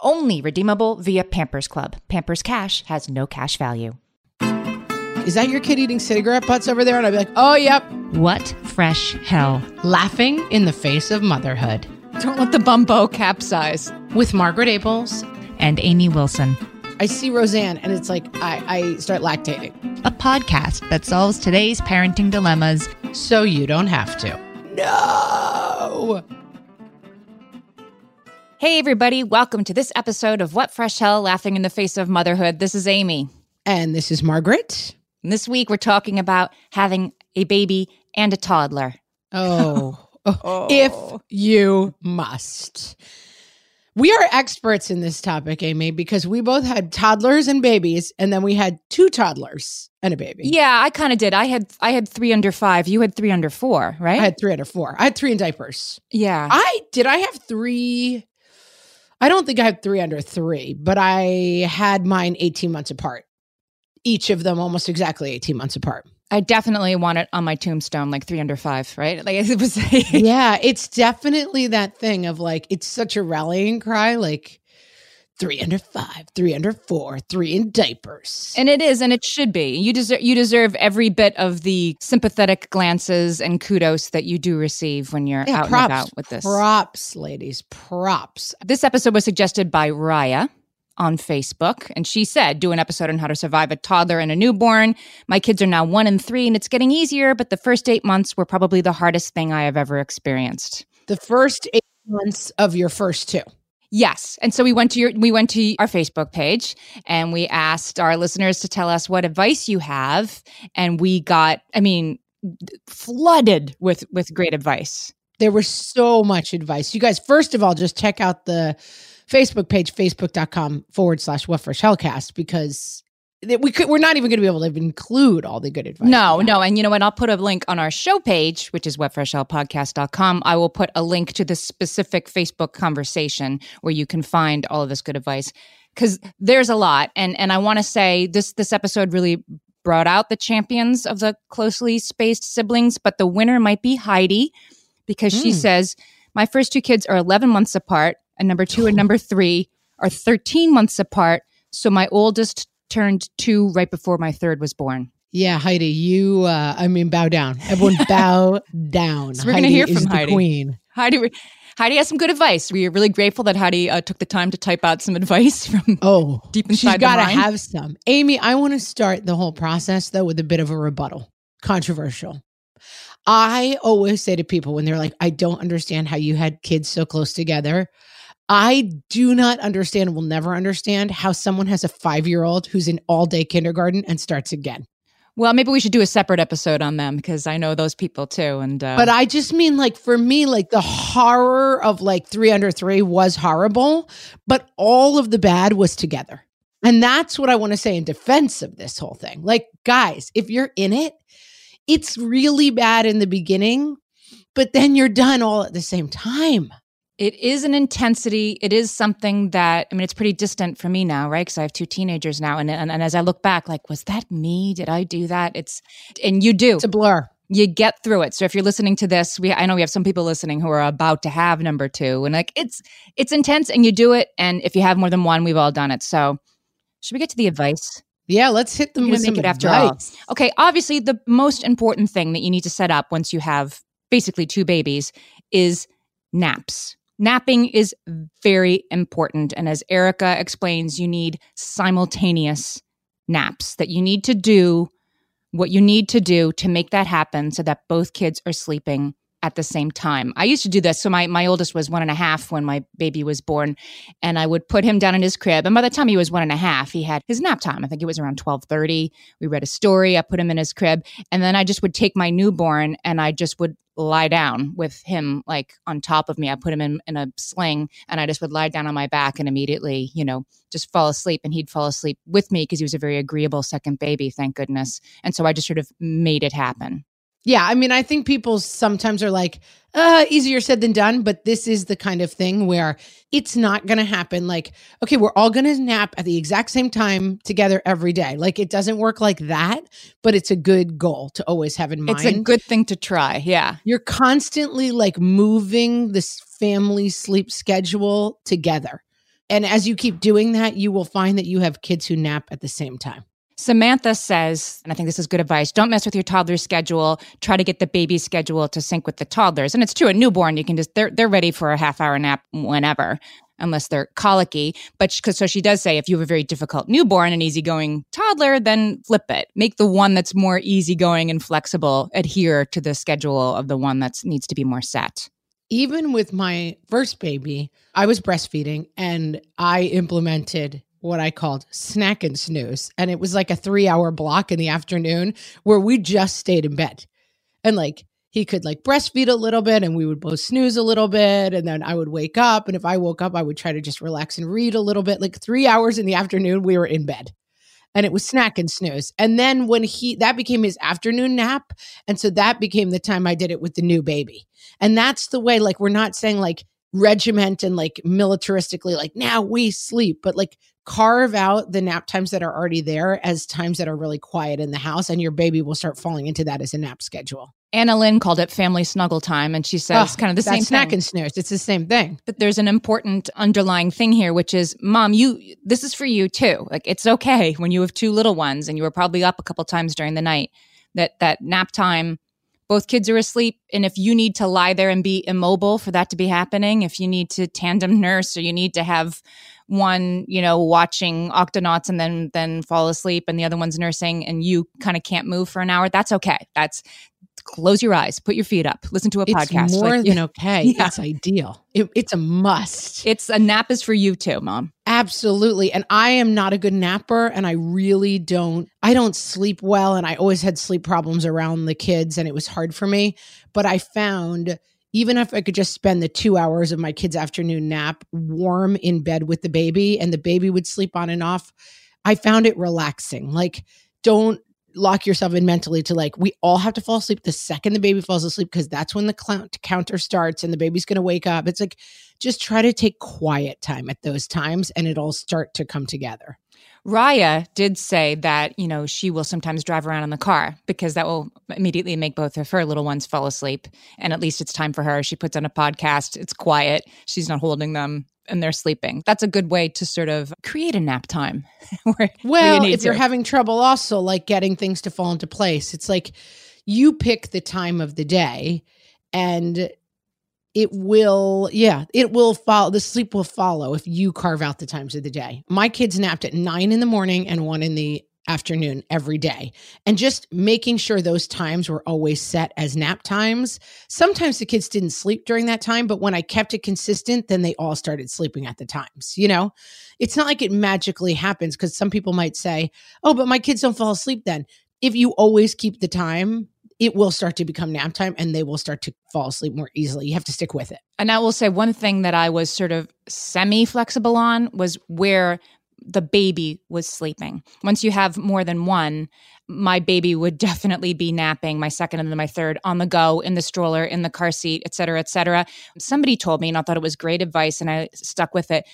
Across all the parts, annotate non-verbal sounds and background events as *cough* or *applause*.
Only redeemable via Pampers Club. Pampers Cash has no cash value. Is that your kid eating cigarette butts over there? And I'd be like, oh, yep. What fresh hell? Laughing in the face of motherhood. Don't let the bumbo capsize. With Margaret Ables and Amy Wilson. I see Roseanne and it's like I, I start lactating. A podcast that solves today's parenting dilemmas so you don't have to. No. Hey, everybody, welcome to this episode of What Fresh Hell Laughing in the Face of Motherhood. This is Amy. And this is Margaret. And this week we're talking about having a baby and a toddler. Oh, *laughs* oh. if you must. We are experts in this topic, Amy, because we both had toddlers and babies, and then we had two toddlers and a baby. Yeah, I kind of did. I had I had three under five. You had three under four, right? I had three under four. I had three in diapers. Yeah. I did. I have three. I don't think I had three under three, but I had mine eighteen months apart. Each of them almost exactly eighteen months apart. I definitely want it on my tombstone, like three under five, right? *laughs* Like it was. yeah, it's definitely that thing of like it's such a rallying cry, like three under five, three under four, three in diapers, and it is, and it should be. You deserve you deserve every bit of the sympathetic glances and kudos that you do receive when you're yeah, out props, and about with this. Props, ladies, props. This episode was suggested by Raya on Facebook, and she said, Do an episode on how to survive a toddler and a newborn. My kids are now one and three, and it's getting easier, but the first eight months were probably the hardest thing I have ever experienced. The first eight months of your first two. Yes. And so we went to your we went to our Facebook page and we asked our listeners to tell us what advice you have and we got I mean flooded with with great advice. There was so much advice. You guys first of all just check out the Facebook page, facebook.com forward slash what fresh hellcast, because we could, we're not even going to be able to include all the good advice. No, no. And you know what? I'll put a link on our show page, which is whatfreshhellpodcast.com. I will put a link to the specific Facebook conversation where you can find all of this good advice because there's a lot. And, and I want to say this, this episode really brought out the champions of the closely spaced siblings, but the winner might be Heidi because mm. she hmm. says, my first two kids are 11 months apart and number two and *sighs* number three are 13 months apart. So my oldest turned two right before my third was born. Yeah, Heidi, you, uh, I mean, bow down. Everyone *laughs* bow down. So we're going to hear from Heidi. queen. Heidi, Heidi has some good advice. We are really grateful that Heidi uh, took the time to type out some *laughs* advice from oh deep inside. She's got to have some. Amy, I want to start the whole process though with a bit of a rebuttal. Controversial. I always say to people when they're like, "I don't understand how you had kids so close together." I do not understand, will never understand how someone has a five year old who's in all day kindergarten and starts again. Well, maybe we should do a separate episode on them because I know those people too. And uh, but I just mean like for me, like the horror of like three under three was horrible, but all of the bad was together. And that's what I want to say in defense of this whole thing. Like, guys, if you're in it, it's really bad in the beginning, but then you're done all at the same time. It is an intensity. It is something that, I mean, it's pretty distant for me now, right? Because I have two teenagers now. And, and, and as I look back, like, was that me? Did I do that? It's, and you do. It's a blur. You get through it. So if you're listening to this, we, I know we have some people listening who are about to have number two and like, it's, it's intense and you do it. And if you have more than one, we've all done it. So should we get to the advice? Yeah, let's hit them with some advice. After all. Okay, obviously the most important thing that you need to set up once you have basically two babies is naps. Napping is very important. And as Erica explains, you need simultaneous naps that you need to do what you need to do to make that happen so that both kids are sleeping at the same time. I used to do this. So my, my oldest was one and a half when my baby was born. And I would put him down in his crib. And by the time he was one and a half, he had his nap time. I think it was around 1230. We read a story. I put him in his crib. And then I just would take my newborn and I just would lie down with him like on top of me. I put him in, in a sling and I just would lie down on my back and immediately, you know, just fall asleep. And he'd fall asleep with me because he was a very agreeable second baby, thank goodness. And so I just sort of made it happen. Yeah, I mean, I think people sometimes are like, uh, easier said than done, but this is the kind of thing where it's not going to happen. Like, okay, we're all going to nap at the exact same time together every day. Like, it doesn't work like that, but it's a good goal to always have in mind. It's a good thing to try. Yeah. You're constantly like moving this family sleep schedule together. And as you keep doing that, you will find that you have kids who nap at the same time. Samantha says, and I think this is good advice don't mess with your toddler's schedule. Try to get the baby's schedule to sync with the toddler's. And it's true, a newborn, you can just, they're, they're ready for a half hour nap whenever, unless they're colicky. But cause, so she does say, if you have a very difficult newborn and easygoing toddler, then flip it. Make the one that's more easygoing and flexible adhere to the schedule of the one that needs to be more set even with my first baby, I was breastfeeding and I implemented what I called snack and snooze. And it was like a three hour block in the afternoon where we just stayed in bed. And like he could like breastfeed a little bit and we would both snooze a little bit. And then I would wake up. And if I woke up, I would try to just relax and read a little bit. Like three hours in the afternoon, we were in bed. And it was snack and snooze. And then when he, that became his afternoon nap. And so that became the time I did it with the new baby. And that's the way, like, we're not saying like, regiment and like militaristically like now we sleep but like carve out the nap times that are already there as times that are really quiet in the house and your baby will start falling into that as a nap schedule Anna Lynn called it family snuggle time, and she says oh, kind of the same snack thing. and snooze. It's the same thing. But there's an important underlying thing here, which is, mom, you this is for you too. Like it's okay when you have two little ones and you were probably up a couple times during the night. That that nap time both kids are asleep and if you need to lie there and be immobile for that to be happening if you need to tandem nurse or you need to have one you know watching octonauts and then then fall asleep and the other one's nursing and you kind of can't move for an hour that's okay. That's close your eyes, put your feet up, listen to a it's podcast. More like, than *laughs* okay. Yeah. It's ideal. It, it's a must. It's a nap is for you too, mom. Absolutely. And I am not a good napper and I really don't I don't sleep well and I always had sleep problems around the kids and it was hard for me, but I found even if I could just spend the 2 hours of my kids afternoon nap warm in bed with the baby and the baby would sleep on and off, I found it relaxing. Like don't lock yourself in mentally to like we all have to fall asleep the second the baby falls asleep because that's when the counter starts and the baby's going to wake up. It's like just try to take quiet time at those times and it'll start to come together. Raya did say that, you know, she will sometimes drive around in the car because that will immediately make both of her little ones fall asleep. And at least it's time for her. She puts on a podcast, it's quiet, she's not holding them and they're sleeping. That's a good way to sort of create a nap time. *laughs* where, well, where you if to. you're having trouble also like getting things to fall into place, it's like you pick the time of the day and it will yeah it will follow the sleep will follow if you carve out the times of the day my kids napped at nine in the morning and one in the afternoon every day and just making sure those times were always set as nap times sometimes the kids didn't sleep during that time but when i kept it consistent then they all started sleeping at the times you know it's not like it magically happens because some people might say oh but my kids don't fall asleep then if you always keep the time it will start to become nap time and they will start to fall asleep more easily. You have to stick with it. And I will say one thing that I was sort of semi flexible on was where the baby was sleeping. Once you have more than one, my baby would *laughs* definitely be napping, my second and then my third on the go, in the stroller, in the car seat, et cetera, et cetera. Somebody told me, and I thought it was great advice, and I stuck with it.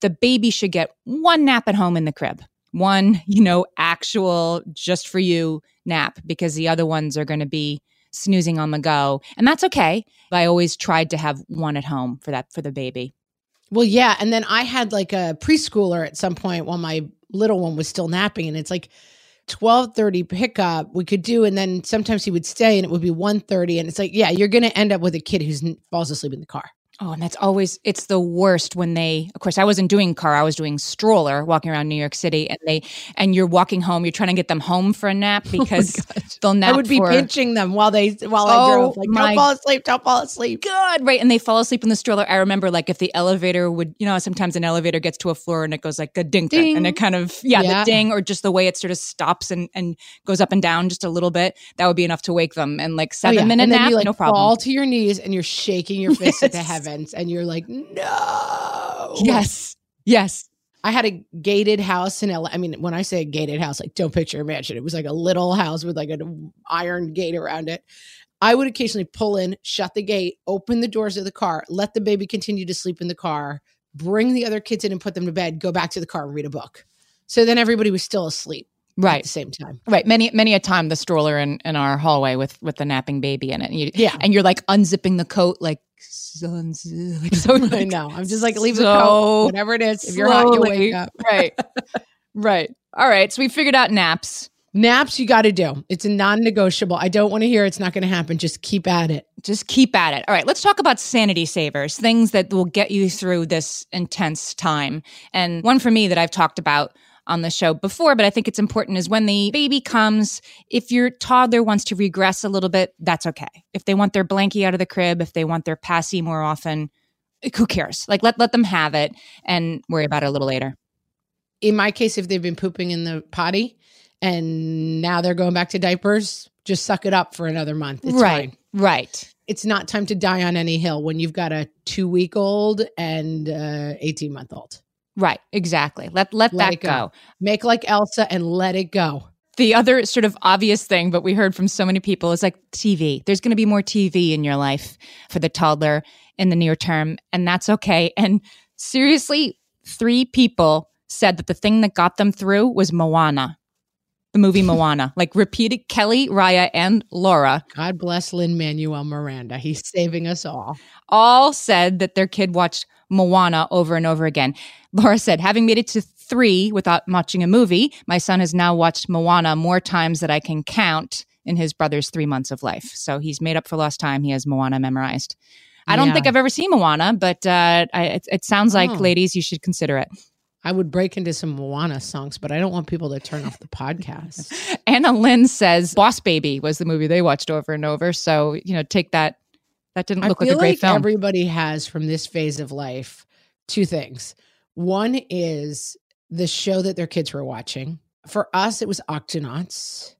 The baby should get one nap at home in the crib, one, you know, actual just for you nap, because the other ones are going to be snoozing on the go. And that's okay. I always tried to have one at home for that, for the baby. Well, yeah. And then I had like a preschooler at some point while my little one was still napping. And it's like 12:30 pickup we could do and then sometimes he would stay and it would be 1:30 and it's like yeah you're going to end up with a kid who falls asleep in the car Oh, and that's always it's the worst when they of course I wasn't doing car, I was doing stroller walking around New York City and they and you're walking home, you're trying to get them home for a nap *laughs* oh because oh they'll nap. I would be for, pinching them while they while oh, I drove. Like, don't fall asleep, don't fall asleep. Good. Right. And they fall asleep in the stroller. I remember like if the elevator would, you know, sometimes an elevator gets to a floor and it goes like a ding, ding. and it kind of yeah, yeah, the ding or just the way it sort of stops and, and goes up and down just a little bit, that would be enough to wake them. And like seven oh, yeah. minute nap, you, like, no problem. Fall to your knees and you're shaking your fist *laughs* yes. at the heavens and you're like, no. Yes. Yes. I had a gated house in LA. I mean, when I say gated house, like don't picture a mansion. It was like a little house with like an iron gate around it. I would occasionally pull in, shut the gate, open the doors of the car, let the baby continue to sleep in the car, bring the other kids in and put them to bed, go back to the car and read a book. So then everybody was still asleep right at the same time right many many a time the stroller in, in our hallway with with the napping baby in it and you, yeah and you're like unzipping the coat like sons like so *laughs* i know. I'm just like leave so the coat whatever it is if you're hot you wake up. *laughs* Right. Right. All right. So we figured out naps. Naps you got to do. It's a non-negotiable. I don't want to hear it's not going to happen. Just keep at it. Just keep at it. All right. Let's talk about sanity savers things that will get you through this intense time. And one for me that i've talked about on the show before, but I think it's important is when the baby comes, if your toddler wants to regress a little bit, that's okay. If they want their blankie out of the crib, if they want their passy more often, who cares? Like let let them have it and worry about it a little later. In my case, if they've been pooping in the potty and now they're going back to diapers, just suck it up for another month. It's right. Fine. Right. It's not time to die on any hill when you've got a two week old and uh, 18 month old. Right, exactly. Let let, let that go. go. Make like Elsa and let it go. The other sort of obvious thing, but we heard from so many people is like TV. There's going to be more TV in your life for the toddler in the near term, and that's okay. And seriously, three people said that the thing that got them through was Moana, the movie *laughs* Moana. like repeated Kelly, Raya, and Laura. God bless Lin Manuel Miranda. He's saving us all. All said that their kid watched Moana over and over again. Laura said, having made it to three without watching a movie, my son has now watched Moana more times than I can count in his brother's three months of life. So he's made up for lost time. He has Moana memorized. I don't yeah. think I've ever seen Moana, but uh, I, it, it, sounds like, oh. ladies, you should consider it. I would break into some Moana songs, but I don't want people to turn off the podcast. *laughs* Anna Lynn says Boss Baby was the movie they watched over and over. So, you know, take that that didn't look like a great like film. Everybody has from this phase of life two things. One is the show that their kids were watching. For us, it was Octonauts.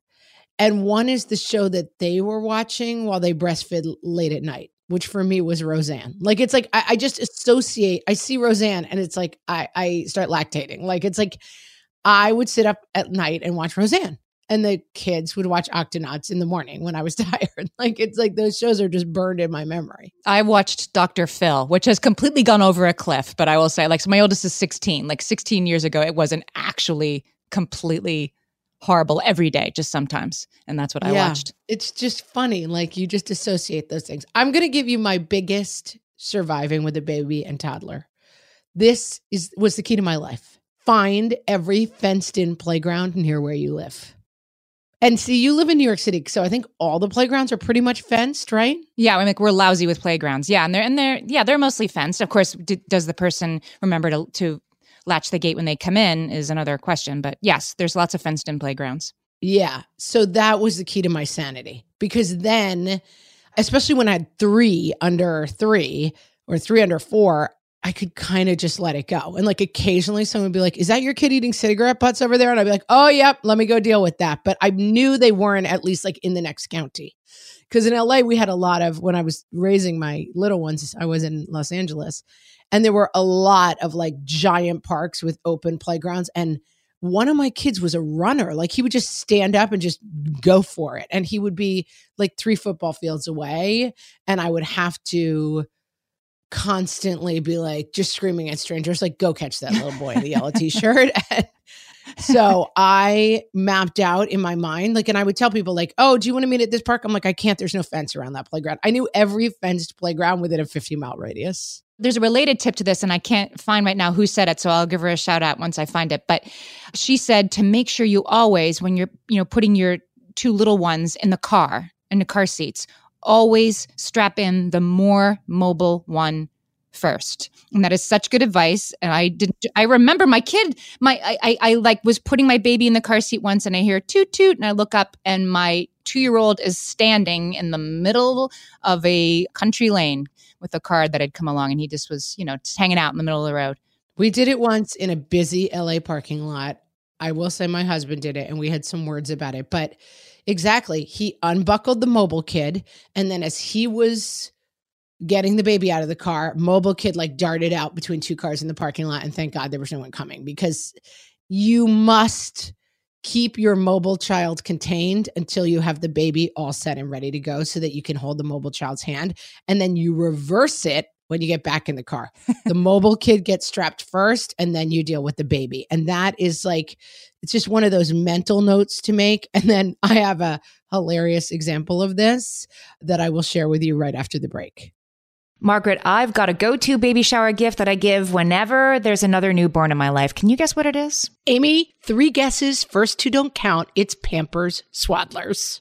And one is the show that they were watching while they breastfed late at night, which for me was Roseanne. Like it's like I, I just associate, I see Roseanne and it's like I, I start lactating. Like it's like I would sit up at night and watch Roseanne and the kids would watch Octonauts in the morning when I was *laughs* tired. like it's like those shows are just burned in my memory. I watched Dr. Phil, which has completely gone over a cliff, but I will say, like, so my oldest is 16. Like 16 years ago, it wasn't actually completely horrible every day, just sometimes. And that's what I yeah, watched. It's just funny. Like you just associate those things. I'm going to give you my biggest surviving with a baby and toddler. This is was the key to my life. Find every fenced in playground near where you live. And see, you live in New York City, so I think all the playgrounds are pretty much fenced, right? Yeah, I mean, like we're lousy with playgrounds. Yeah, and they're and they're yeah they're mostly fenced. Of course, d- does the person remember to to latch the gate when they come in is another question. But yes, there's lots of fenced in playgrounds. Yeah, so that was the key to my sanity because then, especially when I had three under three or three under four, I could kind of just let it go. And like occasionally someone would be like, Is that your kid eating cigarette butts over there? And I'd be like, Oh, yep, let me go deal with that. But I knew they weren't at least like in the next county. Because in LA, we had a lot of, when I was raising my little ones, I was in Los Angeles, and there were a lot of like giant parks with open playgrounds. And one of my kids was a runner. Like he would just stand up and just go for it. And he would be like three football fields away. And I would have to, constantly be like just screaming at strangers like go catch that little boy in the yellow t-shirt *laughs* and, so I mapped out in my mind, like, and I would tell people, like, oh, do you want to meet at this park? I'm like, I can't. There's no fence around that playground. I knew every fenced playground within a 50 mile radius. There's a related tip to this, and I can't find right now who said it, so I'll give her a shout out once I find it. But she said to make sure you always, when you're, you know, putting your two little ones in the car, in the car seats, always strap in the more mobile one first. And that is such good advice. And i didn't i remember my kid my I, I, I like was putting my baby in the car seat once and i hear toot toot and i look up and my two year old is standing in the middle of a country lane with a car that had come along and he just was you know just hanging out in the middle of the road. We did it once in a busy la parking lot. I will say my husband did it and we had some words about it but exactly he unbuckled the mobile kid and then as he was getting the baby out of the car, mobile kid like darted out between two cars in the parking lot. And thank God there was no one coming because you must keep your mobile child contained until you have the baby all set and ready to go so that you can hold the mobile child's hand. And then you reverse it when you get back in the car. *laughs* the mobile kid gets strapped first and then you deal with the baby. And that is like, it's just one of those mental notes to make. And then I have a hilarious example of this that I will share with you right after the break. Margaret, I've got a go to baby shower gift that I give whenever there's another newborn in my life. Can you guess what it is? Amy, three guesses. First two don't count. It's Pampers Swaddlers.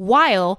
while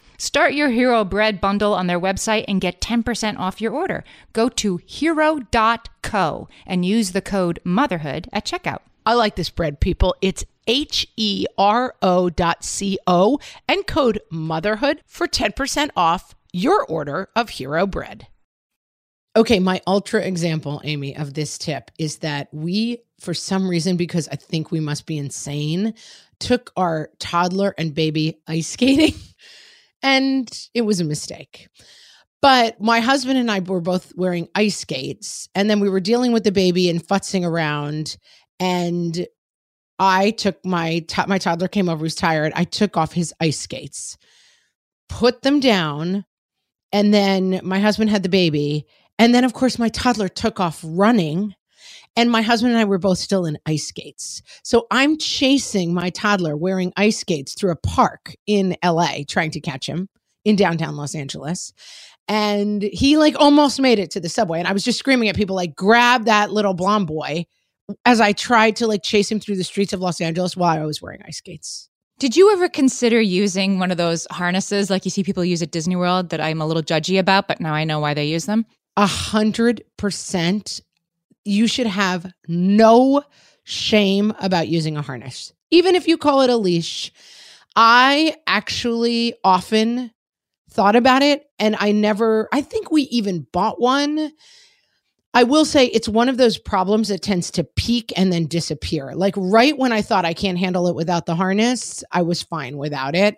Start your Hero Bread bundle on their website and get 10% off your order. Go to hero.co and use the code motherhood at checkout. I like this bread, people. It's H E R O dot C O and code motherhood for 10% off your order of Hero Bread. Okay, my ultra example, Amy, of this tip is that we, for some reason, because I think we must be insane, took our toddler and baby ice skating. And it was a mistake. But my husband and I were both wearing ice skates, and then we were dealing with the baby and futzing around. And I took my my toddler came over, was tired. I took off his ice skates, put them down, and then my husband had the baby, and then of course my toddler took off running. And my husband and I were both still in ice skates. So I'm chasing my toddler wearing ice skates through a park in LA, trying to catch him in downtown Los Angeles. And he like almost made it to the subway. And I was just screaming at people, like, grab that little blonde boy as I tried to like chase him through the streets of Los Angeles while I was wearing ice skates. Did you ever consider using one of those harnesses like you see people use at Disney World that I'm a little judgy about, but now I know why they use them? A hundred percent you should have no shame about using a harness, even if you call it a leash. I actually often thought about it and I never, I think we even bought one. I will say it's one of those problems that tends to peak and then disappear. Like right when I thought I can't handle it without the harness, I was fine without it.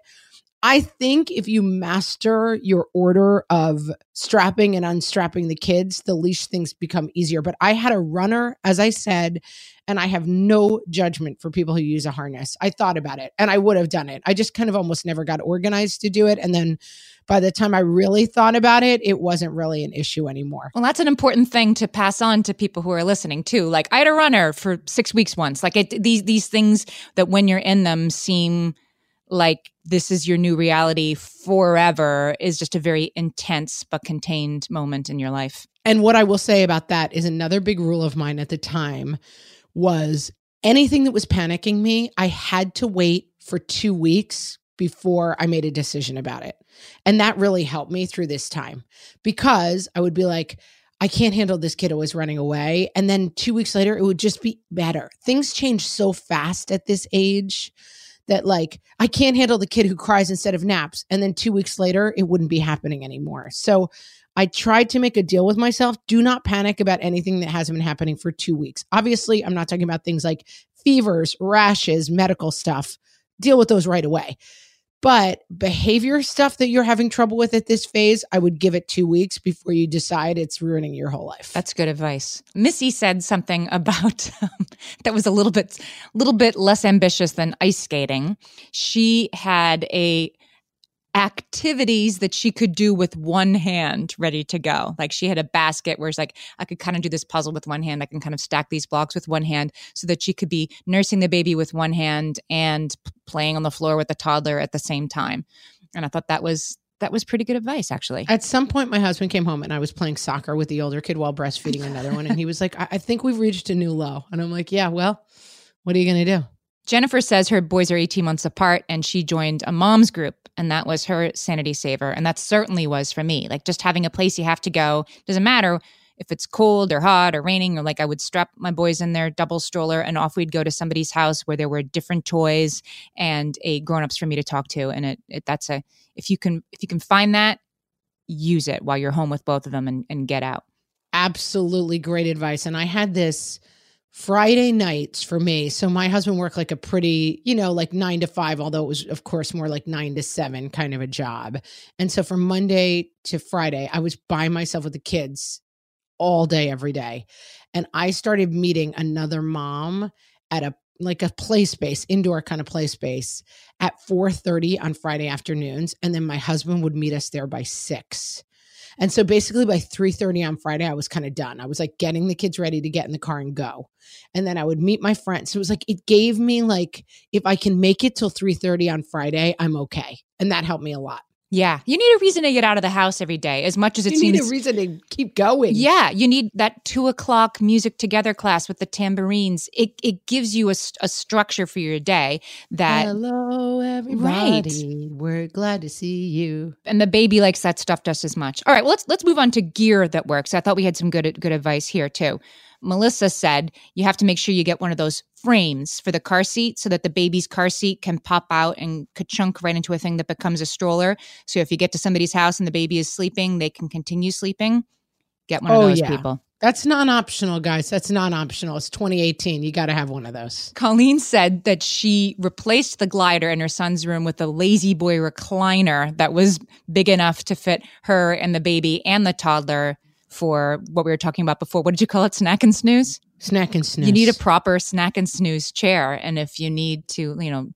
I think if you master your order of strapping and unstrapping the kids, the leash things become easier. But I had a runner, as I said, and I have no judgment for people who use a harness. I thought about it and I would have done it. I just kind of almost never got organized to do it. And then by the time I really thought about it, it wasn't really an issue anymore. Well, that's an important thing to pass on to people who are listening too. Like I had a runner for six weeks once. Like it, these these things that when you're in them seem like this is your new reality forever is just a very intense but contained moment in your life. And what I will say about that is another big rule of mine at the time was anything that was panicking me, I had to wait for two weeks before I made a decision about it. And that really helped me through this time because I would be like, I can't handle this kid always running away. And then two weeks later, it would just be better. Things change so fast at this age that like I can't handle the kid who cries instead of naps. And then two weeks later, it wouldn't be happening anymore. So I tried to make a deal with myself. Do not panic about anything that hasn't been happening for two weeks. Obviously, I'm not talking about things like fevers, rashes, medical stuff. Deal with those right away. But behavior stuff that you're having trouble with at this phase, I would give it two weeks before you decide it's ruining your whole life. That's good advice. Missy said something about *laughs* um, that was a little bit, little bit less ambitious than ice skating. She had a activities that she could do with one hand ready to go. Like she had a basket where it's like, I could kind of do this puzzle with one hand. I can kind of stack these blocks with one hand so that she could be nursing the baby with one hand and playing on the floor with the toddler at the same time. And I thought that was that was pretty good advice actually at some point my husband came home and i was playing soccer with the older kid while breastfeeding another one and he was like I-, I think we've reached a new low and i'm like yeah well what are you going to do Jennifer says her boys are 18 months apart and she joined a mom's group and that was her sanity saver. And that certainly was for me. Like just having a place you have to go doesn't matter if it's cold or hot or raining or like I would strap my boys in their double stroller and off we'd go to somebody's house where there were different toys and a grown-ups for me to talk to and it, it that's a if you can if you can find that use it while you're home with both of them and, and get out. Absolutely great advice. And I had this Friday nights for me. So my husband worked like a pretty, you know, like nine to five, although it was, of course, more like nine to seven kind of a job. And so from Monday to Friday, I was by myself with the kids all day, every day. And I started meeting another mom at a like a play space, indoor kind of play space at 4:30 on Friday afternoons. And then my husband would meet us there by six. And so basically by 3:30 on Friday, I was kind of done. I was like getting the kids ready to get in the car and go. And then I would meet my friends. So it was like it gave me like if I can make it till 3:30 on Friday, I'm okay. And that helped me a lot. Yeah, you need a reason to get out of the house every day, as much as it you seems. You need a reason to keep going. Yeah, you need that two o'clock music together class with the tambourines. It it gives you a, a structure for your day. That hello everybody, right. we're glad to see you. And the baby likes that stuff just as much. All right, well let's let's move on to gear that works. I thought we had some good good advice here too. Melissa said you have to make sure you get one of those frames for the car seat so that the baby's car seat can pop out and chunk right into a thing that becomes a stroller. So if you get to somebody's house and the baby is sleeping, they can continue sleeping. Get one oh, of those yeah. people. That's non optional, guys. That's non optional. It's 2018. You got to have one of those. Colleen said that she replaced the glider in her son's room with a La-Z-Boy recliner that was big enough to fit her and the baby and the toddler for what we were talking about before. What did you call it? Snack and snooze? Snack and snooze. You need a proper snack and snooze chair. And if you need to, you know,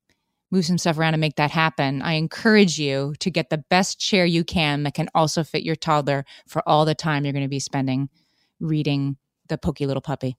move some stuff around and make that happen, I encourage you to get the best chair you can that can also fit your toddler for all the time you're going to be spending reading the pokey little puppy.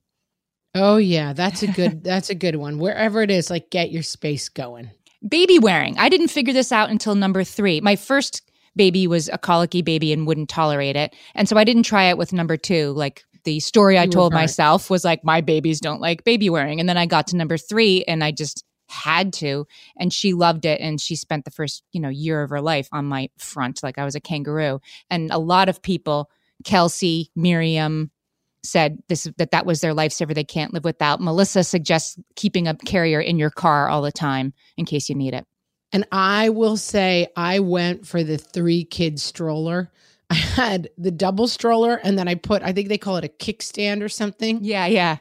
Oh yeah, that's a *laughs* good that's a good one. Wherever it is, like get your space going. Baby wearing. I didn't figure this out until number 3. My first baby was a colicky baby and wouldn't tolerate it. And so I didn't try it with number two. Like the story I told myself was like, my babies don't like baby wearing. And then I got to number three and I just had to. And she loved it. And she spent the first, you know, year of her life on my front, like I was a kangaroo. And a lot of people, Kelsey, Miriam, said this that that was their lifesaver they can't live without melissa suggests keeping a carrier in your car all the time in case you need it And I will say, I went for the three kid stroller. I had the double stroller, and then I put, I think they call it a kickstand or something. Yeah, yeah.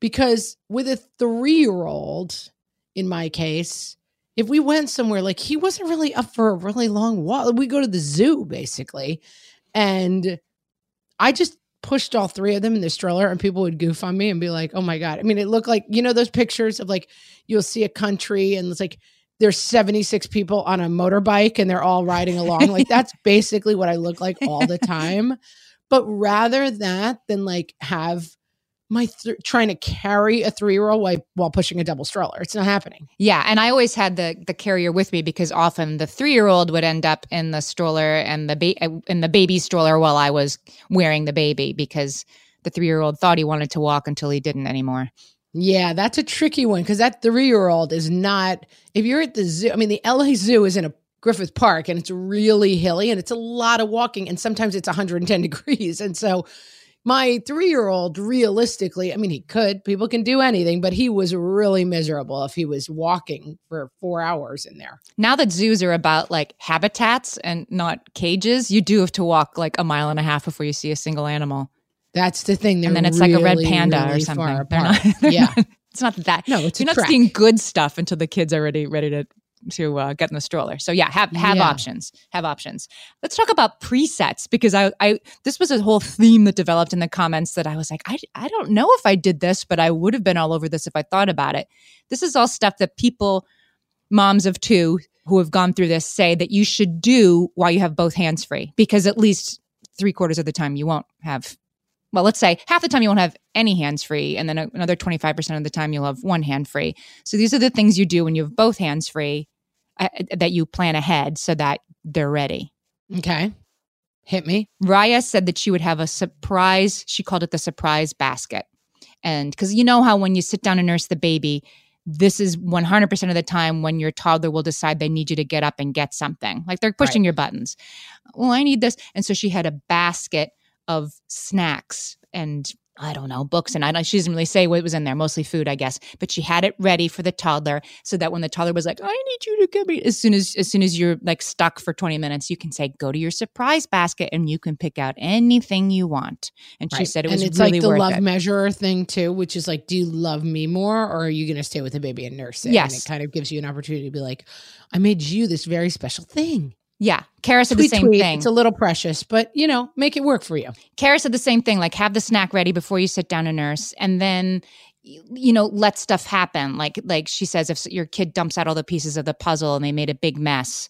Because with a three year old, in my case, if we went somewhere, like he wasn't really up for a really long walk. We go to the zoo basically. And I just pushed all three of them in the stroller and people would goof on me and be like, oh my God. I mean, it looked like, you know, those pictures of like, you'll see a country and it's like, there's 76 people on a motorbike and they're all riding along. Like that's *laughs* basically what I look like all the time. But rather that than like have my th- trying to carry a three year old while, while pushing a double stroller. It's not happening. Yeah, and I always had the the carrier with me because often the three year old would end up in the stroller and the ba- uh, in the baby stroller while I was wearing the baby because the three year old thought he wanted to walk until he didn't anymore. Yeah, that's a tricky one because that three year old is not. If you're at the zoo, I mean, the LA Zoo is in a Griffith Park and it's really hilly and it's a lot of walking and sometimes it's 110 *laughs* degrees and so my three year old, realistically, I mean, he could, people can do anything, but he was really miserable if he was walking for four hours in there. Now that zoos are about like habitats and not cages, you do have to walk like a mile and a half before you see a single animal. That's the thing. They're and then it's really, like a red panda really or something. They're not, they're *laughs* yeah. Not, it's not that. No, it's you're not track. seeing good stuff until the kids are ready, ready to to uh, get in the stroller. So yeah, have have yeah. options. Have options. Let's talk about presets because I I this was a whole theme that developed in the comments that I was like I I don't know if I did this, but I would have been all over this if I thought about it. This is all stuff that people moms of two who have gone through this say that you should do while you have both hands free because at least three quarters of the time you won't have well, let's say half the time you won't have any hands free, and then another 25% of the time you'll have one hand free. So these are the things you do when you have both hands free uh, that you plan ahead so that they're ready. Okay. Hit me. Raya said that she would have a surprise, she called it the surprise basket. And because you know how when you sit down and nurse the baby, this is 100% of the time when your toddler will decide they need you to get up and get something. Like they're pushing right. your buttons. Well, I need this. And so she had a basket of snacks and I don't know, books. And I don't, she doesn't really say what was in there, mostly food, I guess. But she had it ready for the toddler so that when the toddler was like, I need you to get me, as soon as, as soon as you're like stuck for 20 minutes, you can say, go to your surprise basket and you can pick out anything you want. And right. she said it was and it's really like the love it. measure thing too, which is like, do you love me more or are you going to stay with the baby and nurse it? Yes. And it kind of gives you an opportunity to be like, I made you this very special thing. Yeah. Kara said tweet, the same tweet. thing. It's a little precious, but you know, make it work for you. Kara said the same thing. Like, have the snack ready before you sit down and nurse, and then you know let stuff happen like like she says if your kid dumps out all the pieces of the puzzle and they made a big mess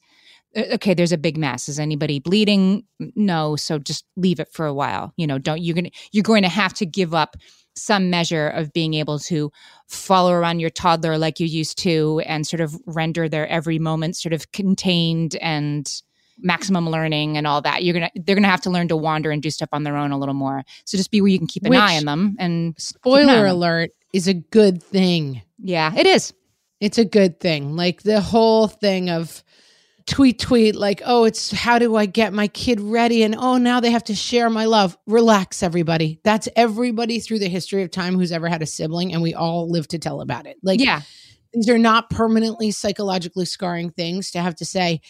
uh, okay there's a big mess is anybody bleeding no so just leave it for a while you know don't you're gonna you're going to have to give up some measure of being able to follow around your toddler like you used to and sort of render their every moment sort of contained and maximum learning and all that. You're gonna they're gonna have to learn to wander and do stuff on their own a little more. So just be where you can keep an Which, eye on them and spoiler alert is a good thing. Yeah it is. It's a good thing. Like the whole thing of tweet tweet like oh it's how do i get my kid ready? And oh now they have to share my love. Relax everybody. That's everybody through the history of time who's ever had a sibling and we all live to tell about it. Like yeah. these are not permanently psychologically scarring things to have to say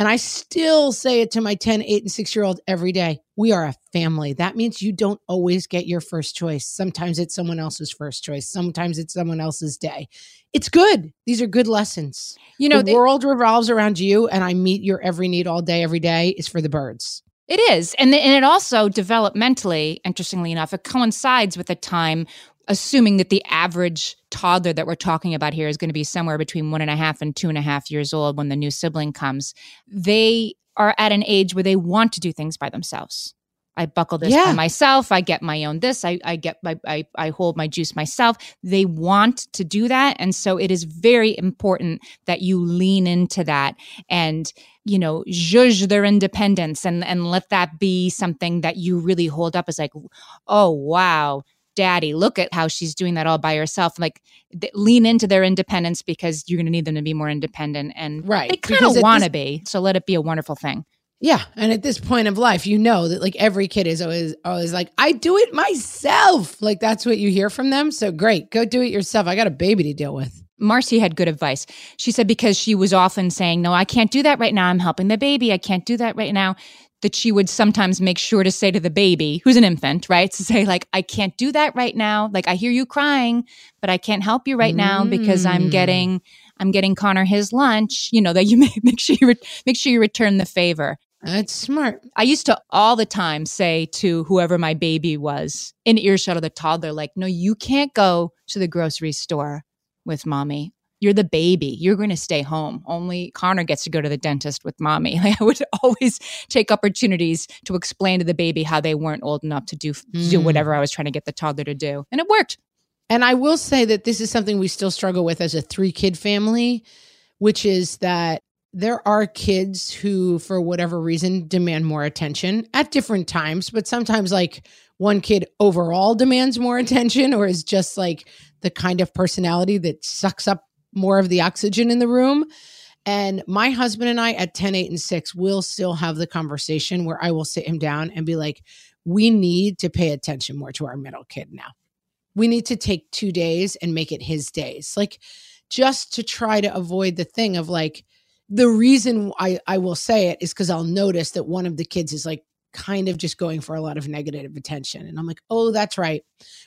and I still say it to my 10, 8, and 6 year old every day. We are a family. That means you don't always get your first choice. Sometimes it's someone else's first choice. Sometimes it's someone else's day. It's good. These are good lessons. You know, the they, world revolves around you, and I meet your every need all day, every day is for the birds. It is. And, the, and it also developmentally, interestingly enough, it coincides with a time assuming that the average toddler that we're talking about here is going to be somewhere between one and a half and two and a half years old when the new sibling comes, they are at an age where they want to do things by themselves. I buckle this yeah. by myself. I get my own this. I, I get my I, I hold my juice myself. They want to do that. And so it is very important that you lean into that and, you know, zhuzh their independence and, and let that be something that you really hold up as like, oh wow, daddy look at how she's doing that all by herself like th- lean into their independence because you're going to need them to be more independent and right they kind of want to be so let it be a wonderful thing yeah and at this point of life you know that like every kid is always always like i do it myself like that's what you hear from them so great go do it yourself i got a baby to deal with Marcy had good advice. She said because she was often saying, No, I can't do that right now. I'm helping the baby. I can't do that right now. That she would sometimes make sure to say to the baby, who's an infant, right? To say, like, I can't do that right now. Like, I hear you crying, but I can't help you right now because I'm Mm. getting I'm getting Connor his lunch. You know, that you *laughs* make, make sure you re- make sure you return the favor. That's smart. I used to all the time say to whoever my baby was in earshot of the toddler, like, no, you can't go to the grocery store with mommy. You're the baby. You're going to stay home. Only Connor gets to go to the dentist with mommy. *laughs* Like I would always take opportunities to explain to the baby how they weren't old enough to do, to do Mm. whatever I was trying to get the toddler to do. And it worked. And I will say that this is something we still struggle with as a three kid family, which is that there are kids who, for whatever reason, demand more attention at different times, but sometimes like one kid overall demands more *laughs* attention or is just like the kind of personality that sucks up more of the oxygen in the room. And my husband and I at 10, 8, and 6 will still have the conversation where I will sit him down and be like, we need to pay attention more to our middle kid now we need to take two days and make it his days like just to try to avoid the thing of like the reason i i will say it is because i'll notice that one of the kids is like kind of just going for a lot of negative attention. And i'm like oh that's right.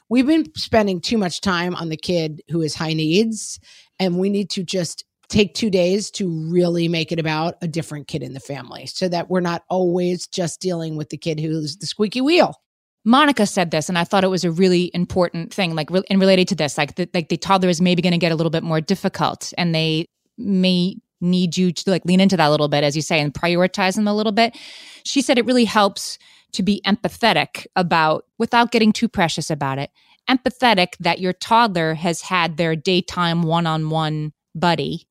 We've been spending too much time on the kid who is high needs and we need to just take two days to really make it about a different kid in the family so that we're not always just dealing with the kid who's the squeaky wheel. Monica said this, and I thought it was a really important thing, like re- and related to this, like the, like the toddler is maybe going to get a little bit more difficult, and they may need you to like lean into that a little bit, as you say, and prioritize them a little bit. She said it really helps to be empathetic about, without getting too precious about it, empathetic that your toddler has had their daytime one-on-one buddy,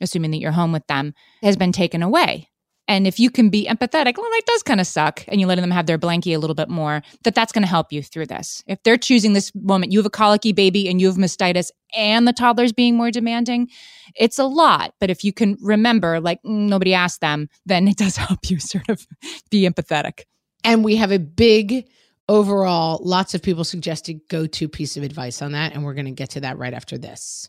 assuming that you're home with them, has been taken away. And if you can be empathetic, well, that does kind of suck, and you're letting them have their blankie a little bit more, that that's going to help you through this. If they're choosing this moment, you have a colicky baby and you have mastitis, and the toddler's being more demanding, it's a lot. But if you can remember, like, mm, nobody asked them, then it does *laughs* help you sort of be empathetic. And we have a big overall, lots of people suggested go to piece of advice on that. And we're going to get to that right after this.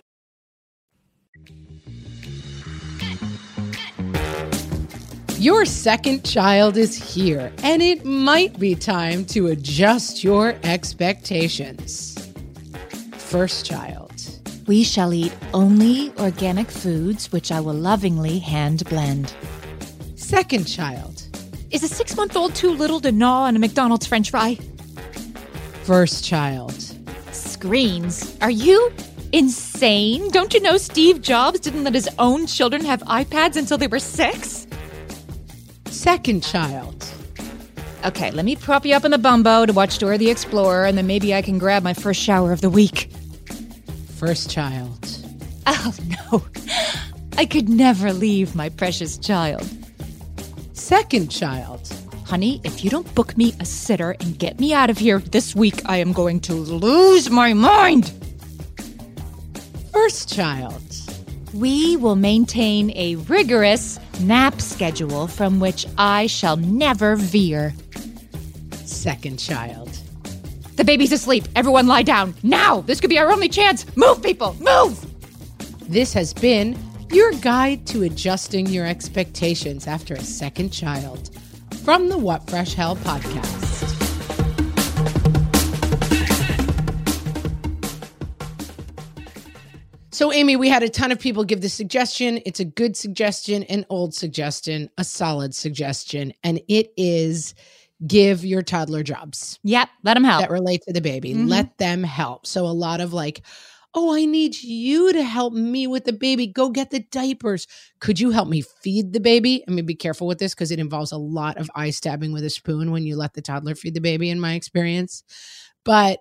Your second child is here, and it might be time to adjust your expectations. First child. We shall eat only organic foods, which I will lovingly hand blend. Second child. Is a six month old too little to gnaw on a McDonald's french fry? First child. Screens. Are you insane? Don't you know Steve Jobs didn't let his own children have iPads until they were six? Second child. Okay, let me prop you up in the bumbo to watch Dora the Explorer, and then maybe I can grab my first shower of the week. First child. Oh, no. I could never leave my precious child. Second child. Honey, if you don't book me a sitter and get me out of here this week, I am going to lose my mind. First child. We will maintain a rigorous nap schedule from which I shall never veer. Second child. The baby's asleep. Everyone lie down. Now! This could be our only chance. Move, people! Move! This has been your guide to adjusting your expectations after a second child from the What Fresh Hell podcast. So, Amy, we had a ton of people give the suggestion. It's a good suggestion, an old suggestion, a solid suggestion, and it is give your toddler jobs Yep, let them help. that relate to the baby. Mhm. Let them help. So, a lot of like, oh, I need you to help me with the baby. Go get the diapers. Could you help me feed the baby? I mean, be careful with this because it involves a lot of eye stabbing with a spoon when you let the toddler feed the baby, in my experience. But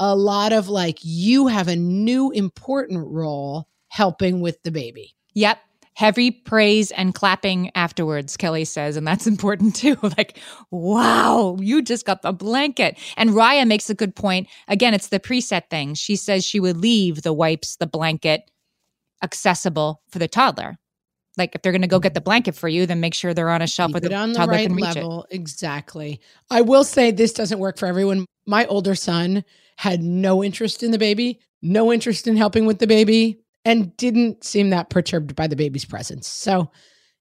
a lot of like, you have a new important role helping with the baby. Yep. Heavy praise and clapping afterwards, Kelly says. And that's *laughs* important too. *laughs* like, wow, you just got the blanket. And Raya makes a good point. Again, it's the preset thing. She says she would leave the wipes, the blanket accessible for the toddler. Like, if they're going to go get the blanket for you, then make sure they're on a shelf where Keep the it on the toddler right can reach it. level. Exactly. I will say this doesn't work for everyone. My older son had no interest in the baby, no interest in helping with the baby, and didn't seem that perturbed by the baby's presence. So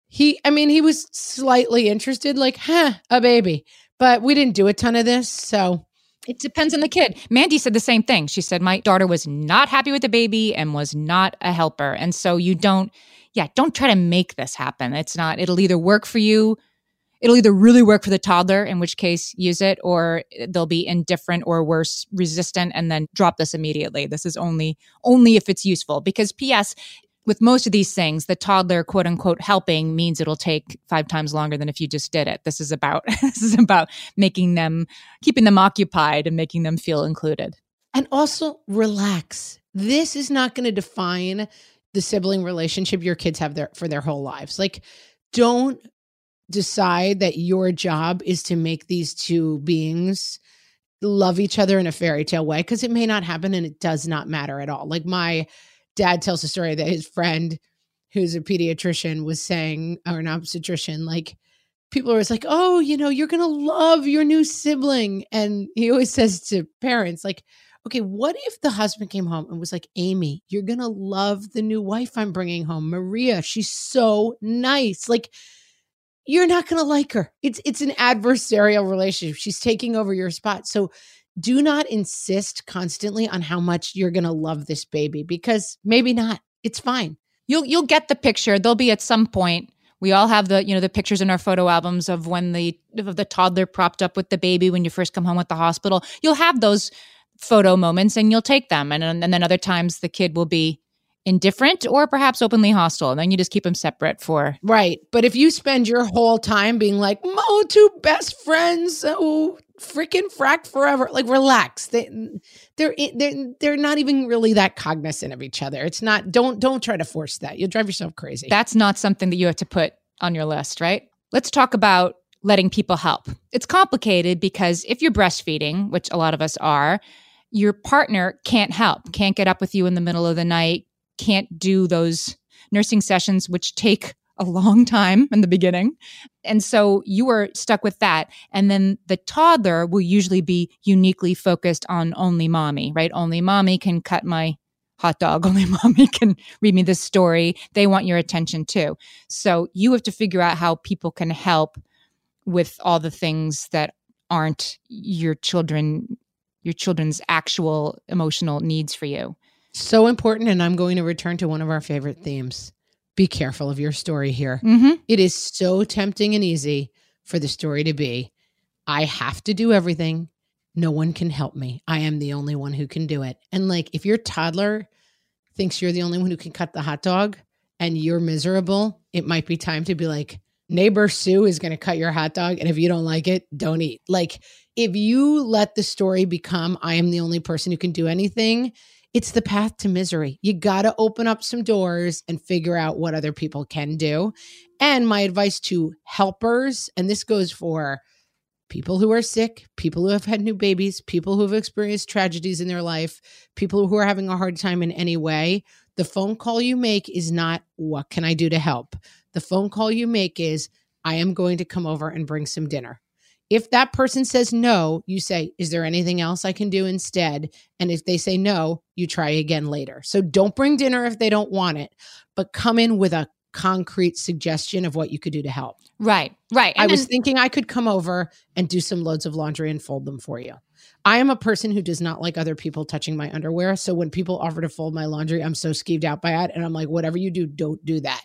he, I mean, he was slightly interested, like, huh, a baby. But we didn't do a ton of this. So It depends on the kid. Mandy said the same thing. She said, My daughter was not happy with the baby and was not a helper. And so you don't, yeah, don't try to make this happen. It's not, it'll either work for you, it'll either really work for the toddler, in which case use it, or they'll be indifferent or worse, resistant, and then drop this immediately. This is only, only if it's useful. Because P.S., with most of these things, the toddler quote unquote helping means it'll take five times longer than if you just did it. This is about *laughs* this is about making them keeping them occupied and making them feel included. And also relax. This is not going to define the sibling relationship your kids have their, for their whole lives. Like, don't decide that your job is to make these two beings love each other in a fairy tale way because it may not happen and it does not matter at all. Like, my dad tells a story that his friend, who's a pediatrician, was saying, or an obstetrician, like, people are always like, oh, you know, you're going to love your new sibling. And he always says to parents, like, okay, what if the husband came home and was like, Amy, you're going to love the new wife I'm bringing home, Maria. She's so nice. Like, you're not going to like her. It's it's an adversarial relationship. She's taking over your spot. So do not insist constantly on how much you're going to love this baby because maybe not. It's fine. You'll you'll get the picture. There'll be at some point. We all have the you know the pictures in our photo albums of when the of the toddler propped up with the baby when you first come home at the hospital. You'll have those photo moments and you'll take them, and and then other times the kid will be indifferent or perhaps openly hostile. And then you just keep them separate for Right. But if you spend your whole time being like, Mo, two best friends, oh, freaking frack forever, like relax. They, they're they're they're not even really that cognizant of each other. It's not. Don't don't try to force that. You'll drive yourself crazy. That's not something that you have to put on your list, right? Let's talk about letting people help. It's complicated because if you're breastfeeding, which a lot of us are, your partner can't help, can't get up with you in the middle of the night, can't do those nursing sessions, which take a long time in the beginning. And so you are stuck with that. And then the toddler will usually be uniquely focused on only mommy, right? Only mommy can cut my hot dog. *laughs* Only mommy can read me this story. They want your attention too. So you have to figure out how people can help with all the things that aren't your children your children's actual emotional needs for you. So important, and I'm going to return to one of our favorite themes. Be careful of your story here. Mm-hmm. It is so tempting and easy for the story to be I have to do everything. No one can help me. I am the only one who can do it. And like, if your toddler thinks you're the only one who can cut the hot dog and you're miserable, it might be time to be like, neighbor Sue is going to cut your hot dog. And if you don't like it, don't eat. Like, if you let the story become, I am the only person who can do anything, it's the path to misery. You got to open up some doors and figure out what other people can do. And my advice to helpers, and this goes for people who are sick, people who have had new babies, people who have experienced tragedies in their life, people who are having a hard time in any way. The phone call you make is not, What can I do to help? The phone call you make is, I am going to come over and bring some dinner. If that person says no, you say, Is there anything else I can do instead? And if they say no, you try again later. So don't bring dinner if they don't want it, but come in with a concrete suggestion of what you could do to help. Right, right. I was thinking I could come over and do some loads of laundry and fold them for you. I am a person who does not like other people touching my underwear. So when people offer to fold my laundry, I'm so skeeved out by it. And I'm like, whatever you do, don't do that.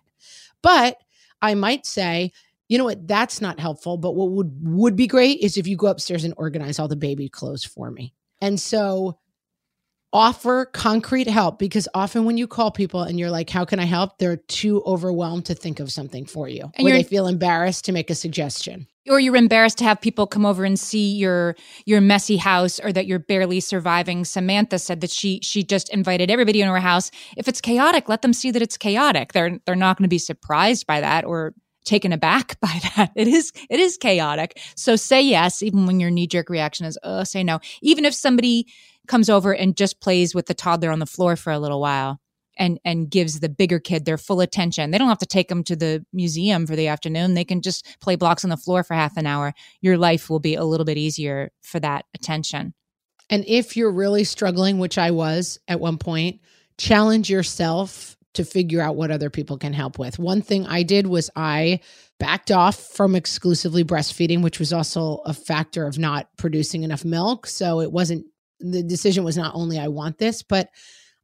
But I might say, you know what, that's not helpful. But what would would be great is if you go upstairs and organize all the baby clothes for me. And so offer concrete help because often when you call people and you're like, How can I help? They're too overwhelmed to think of something for you. And or they feel embarrassed to make a suggestion. Or you're embarrassed to have people come over and see your your messy house or that you're barely surviving. Samantha said that she she just invited everybody into her house. If it's chaotic, let them see that it's chaotic. They're they're not going to be surprised by that or taken aback *laughs* by that. It is it is chaotic. So say yes, even when your knee jerk reaction is, oh, say no. Even if somebody comes over and just plays with the toddler on the floor for a little while and and gives the bigger kid their full attention. They don't have to take them to the museum for the afternoon. They can just play blocks on the floor for half an hour. Your life will be a little bit easier for that attention. And if you're really struggling, which I was at one point, challenge yourself to figure out what other people can help with. One thing I did was I backed off from exclusively breastfeeding, which was also a factor of not producing enough milk. So it wasn't the decision was not only I want this, but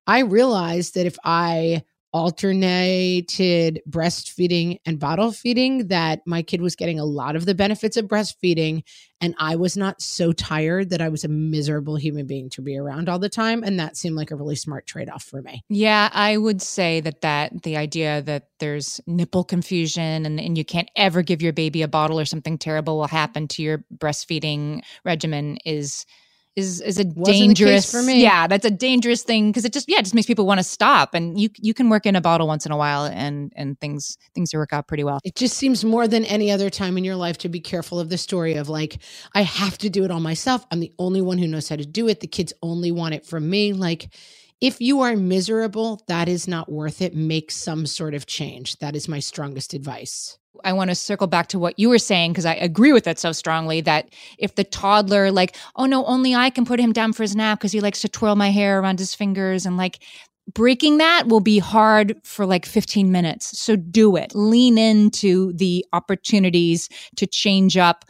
I realized that if I alternated breastfeeding and bottle feeding that my kid was getting a lot of the benefits of breastfeeding and I was not so tired that I was a miserable human being to be around all the time and that seemed like a really smart trade-off for me. Yeah, I would say that that the idea that there's nipple confusion and, and you can't ever give your baby a bottle or something terrible will happen to your breastfeeding regimen is is is a Wasn't dangerous for me. Yeah, that's a dangerous thing because it just yeah, it just makes people want to stop. And you you can work in a bottle once in a while and and things things work out pretty well. It just seems more than any other time in your life to be careful of the story of like I have to do it all myself. I'm the only one who knows how to do it. The kids only want it from me. Like if you are miserable, that is not worth it. Make some sort of change. That is my strongest advice. I want to circle back to what you were saying because I agree with that so strongly that if the toddler, like, oh no, only I can put him down for his nap because he likes to twirl my hair around his fingers and like breaking that will be hard for like 15 minutes. So do it. Lean into the opportunities to change up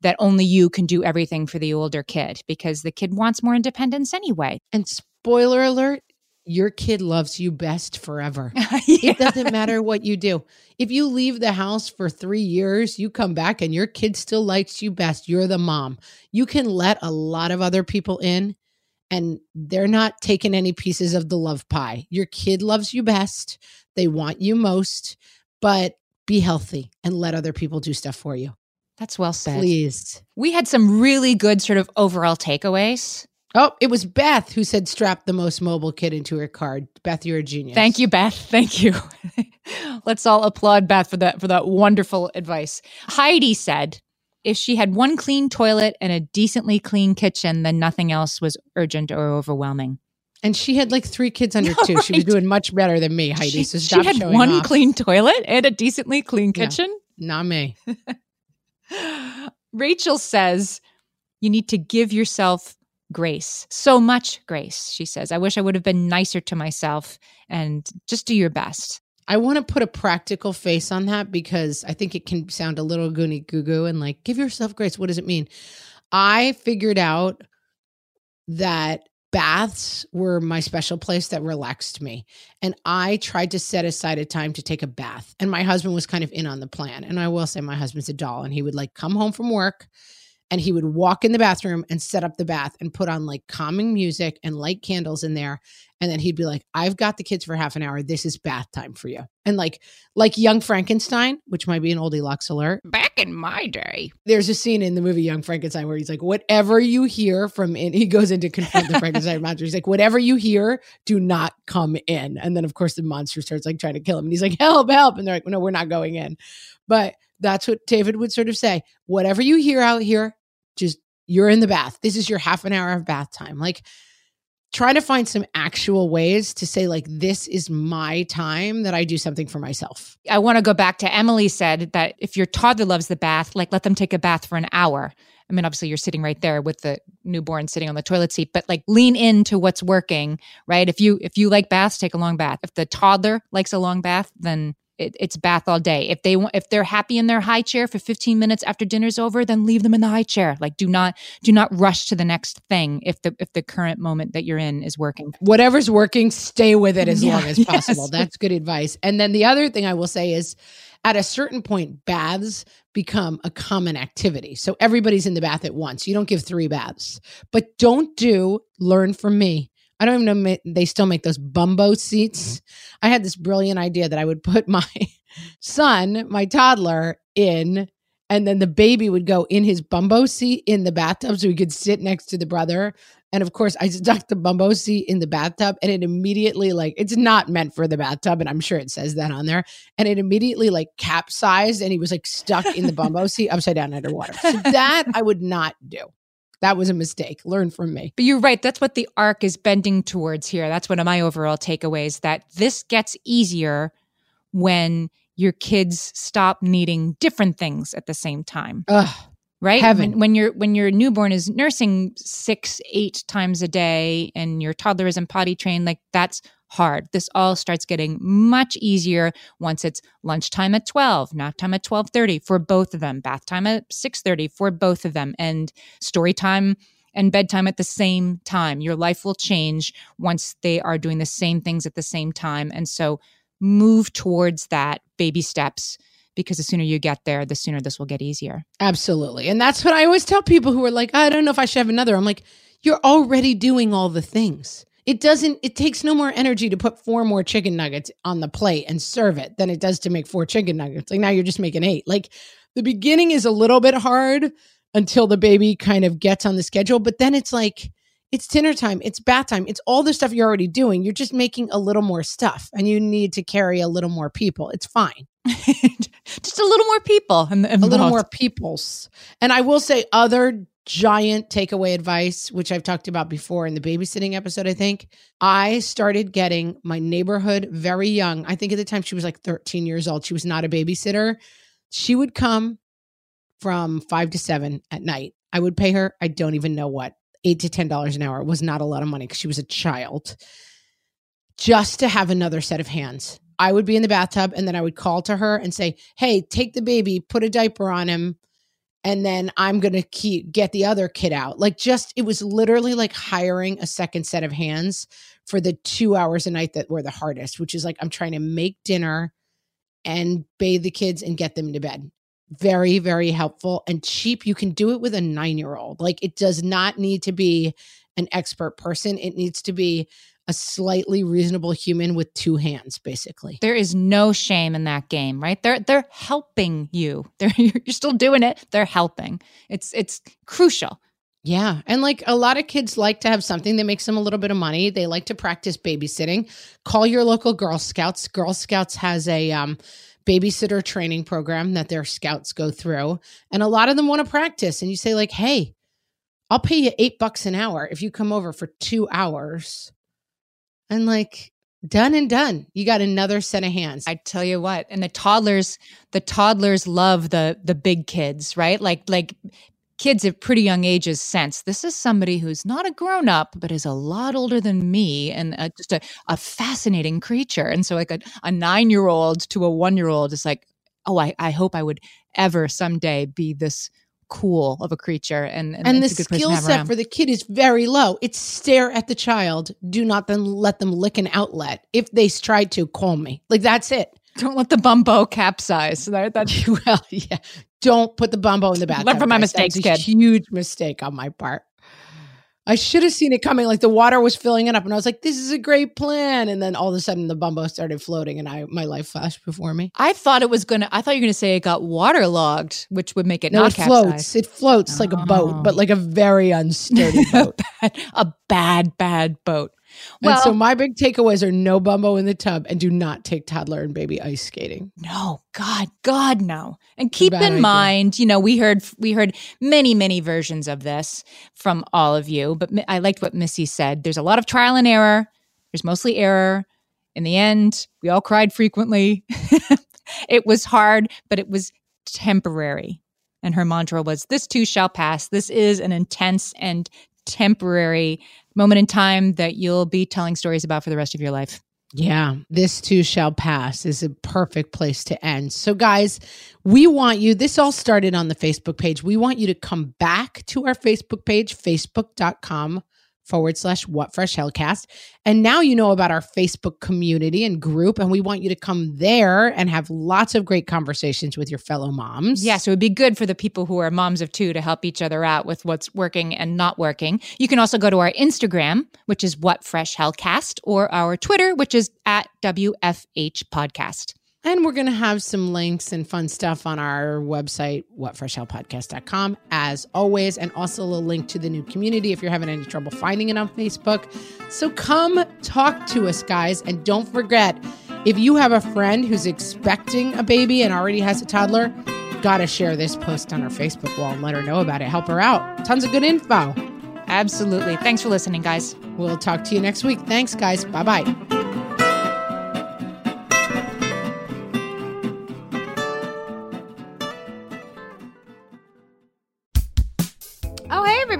that only you can do everything for the older kid because the kid wants more independence anyway. And spoiler alert, your kid loves you best forever. *laughs* yeah. It doesn't matter what you do. If you leave the house for three years, you come back and your kid still likes you best. You're the mom. You can let a lot of other people in and they're not taking any pieces of the love pie. Your kid loves you best. They want you most, but be healthy and let other people do stuff for you. That's well said. Please. We had some really good sort of overall takeaways Oh, it was Beth who said strap the most mobile kid into her car. Beth, you're a genius. Thank you, Beth. *laughs* Thank you. *laughs* Let's all applaud Beth for that for that wonderful advice. Heidi said if she had one clean toilet and a decently clean kitchen, then nothing else was urgent or overwhelming. And she had like three kids under *laughs* two. Right. She was doing much better than me, Heidi. She, so stop she had showing one off. clean toilet and a decently clean kitchen. Yeah, not me. Rachel says you need to give yourself grace. So much grace, she says. I wish I would have been nicer to myself and just do your best. I want to put a practical face on that because I think it can sound a little goony goo goo and like, give yourself grace. What does it mean? I figured out that baths were my special place that relaxed me. And I tried to set aside a time to take a bath. And my husband was kind of in on the plan. And I will say my husband's a doll and he would like come home from work and he would walk in the bathroom and set up the bath and put on like calming music and light candles in there. And then he'd be like i've got the kids for half an hour. This is bath time for you. And like like young frankenstein which might be an oldie lux alert. Back in my day. there's a scene in the movie young frankenstein where he's like whatever you hear from in *laughs* he goes in to confront the frankenstein monster. He's like whatever you hear do not come in. And then of course the monster starts like trying to kill him. And he's like help help. And they're like no we're not going in. But that's what david would sort of say. Whatever you hear out here just you're in the bath this is your half an hour of bath time like try to find some actual ways to say like this is my time that i do something for myself I want to go back to Emily said that if your toddler loves the bath, like let them take a bath for an hour. I mean, obviously you're sitting right there with the newborn sitting on the toilet seat, but like lean into what's working, right? If you if you like baths, take a long bath. If the toddler likes a long bath, then it, it's bath all day. If they want, if they're happy in their high chair for 15 minutes after dinner's over, then leave them in the high chair. Like do not do not rush to the next thing if the if the current moment that you're in is working. whatever's working, stay with it as Yeah, long as *laughs* yes. possible. That's good advice. And then the other thing I will say is at a certain point, baths become a common activity. So everybody's in the bath at once. You don't give three baths, but don't do learn from me. I don't even know they still make those bumbo seats. Mm-hmm. I had this brilliant idea that I would put *laughs* my son, my toddler, in, and then the baby would go in his bumbo seat in the bathtub so he could sit next to the brother. And of course, I *laughs* stuck the bumbo seat in the bathtub and it immediately, like, it's not meant for the bathtub. And I'm sure it says that on there. And it immediately, like, capsized and he was like stuck in the bumbo seat upside down underwater. So that I would not do. That was a mistake. Learn from me. But you're right. That's what the arc is bending towards here. That's one of my overall takeaways that this gets easier when your kids stop needing different things at the same time. Ugh. Right? Heaven. When, when your when your newborn is nursing six, eight times a day and your toddler isn't potty trained, like that's hard. This all starts getting much easier once it's lunchtime at 12, nap time at 12:30 for both of them, bath time at 6:30 for both of them, and story time and bedtime at the same time. Your life will change once they are doing the same things at the same time. And so move towards that baby steps because the sooner you get there, the sooner this will get easier. Absolutely. And that's what I always tell people who are like, I don't know if I should have another. I'm like, you're already doing all the things. It doesn't, it takes no more energy to put four more chicken nuggets on the plate and serve it than it does to make four chicken nuggets. Like now you're just making eight. Like the beginning is a little bit hard until the baby kind of gets on the schedule, but then it's like, it's dinner time, it's bath time, it's all the stuff you're already doing. You're just making a little more stuff and you need to carry a little more people. It's fine. Just a little more people and a little more peoples. And I will say other giant takeaway advice, which I've talked about before in the babysitting episode, I think. I started getting my neighborhood very young. I think at the time she was like 13 years old. She was not a babysitter. She would come from five to seven at night. I would pay her, I don't even know what, eight to ten dollars an hour. It was not a lot of money because she was a child. Just to have another set of hands. I would be in the bathtub and then I would call to her and say, Hey, take the baby, put a diaper on him, and then I'm gonna keep get the other kid out. Like just it was literally like hiring a second set of hands for the two hours a night that were the hardest, which is like I'm trying to make dinner and bathe the kids and get them to bed. Very, very helpful and cheap. You can do it with a nine year old. Like it does not need to be an expert person. It needs to be a slightly reasonable human with two hands, basically. There is no shame in that game, right? They're they're helping you. *laughs* They're you're still doing it. They're helping. It's it's crucial. Yeah. And like a lot of kids like to have something that makes them a little bit of money. They like to practice babysitting. Call your local Girl Scouts. Girl Scouts has a um, babysitter training program that their scouts go through. And a lot of them want to practice. And you say, like, hey, I'll pay you eight bucks an hour if you come over for two hours. And like, done and done. You got another set of hands. I tell you what, and the toddlers, the toddlers love the the big kids, right? Like like kids at pretty young ages sense this is somebody who's not a grown up but is a lot older than me and uh just a, a fascinating creature and so like a, a nine year old to a one year old is like oh I, I hope i would ever someday be this cool of a creature and and, And the a good skill set for the kid is very low. It's stare at the child. Do not then let them lick an outlet. If they try to, call me. Like that's it. don't let the bumbo capsize that, that's *laughs* well, yeah. Don't put the bumbo in the bathtub. Learn from my mistakes, a kid. Huge mistake on my part. I should have seen it coming. Like the water was filling it up, and I was like, "This is a great plan." And then all of a sudden, the bumbo started floating, and I my life flashed before me. I thought it was gonna. I thought you were gonna say it got waterlogged, which would make it No, not it floats. It floats like a Oh. boat, but oh. like a very *laughs* unsturdy boat. a bad, bad boat. And Well, so my big takeaways are no bumbo in the tub, and do not take toddler and baby ice skating. no, God, God, no. And keep in idea. mind, you know, we heard we heard many, many versions of this from all of you, but I liked what Missy said. There's a lot of trial and error. There's mostly error. In the end, we all cried frequently. *laughs* it was hard, but it was temporary. And her mantra was, This too shall pass. This is an intense and temporary moment in time that you'll be telling stories about for the rest of your life. Yeah, this too shall pass is a perfect place to end. So, guys, we want you, this all started on the Facebook page. We want you to come back to our Facebook page, facebook.com forward slash what fresh hellcast. And now you know about our Facebook community and group, and we want you to come there and have lots of great conversations with your fellow moms. Yeah, so it would be good for the people who are moms of two to help each other out with what's working and not working. You can also go to our Instagram, which is What Fresh Hellcast, or our Twitter, which is at WFH Podcast. And we're going to have some links and fun stuff on our website, whatfreshhellpodcast.com, as always, and also a link to the new community if you're having any trouble finding it on Facebook. So come talk to us, guys. And don't forget, if you have a friend who's expecting a baby and already has a toddler, got to share this post on our Facebook wall and let her know about it. Help her out. Tons of good info. Absolutely. Thanks for listening, guys. We'll talk to you next week. Thanks, guys. Bye bye.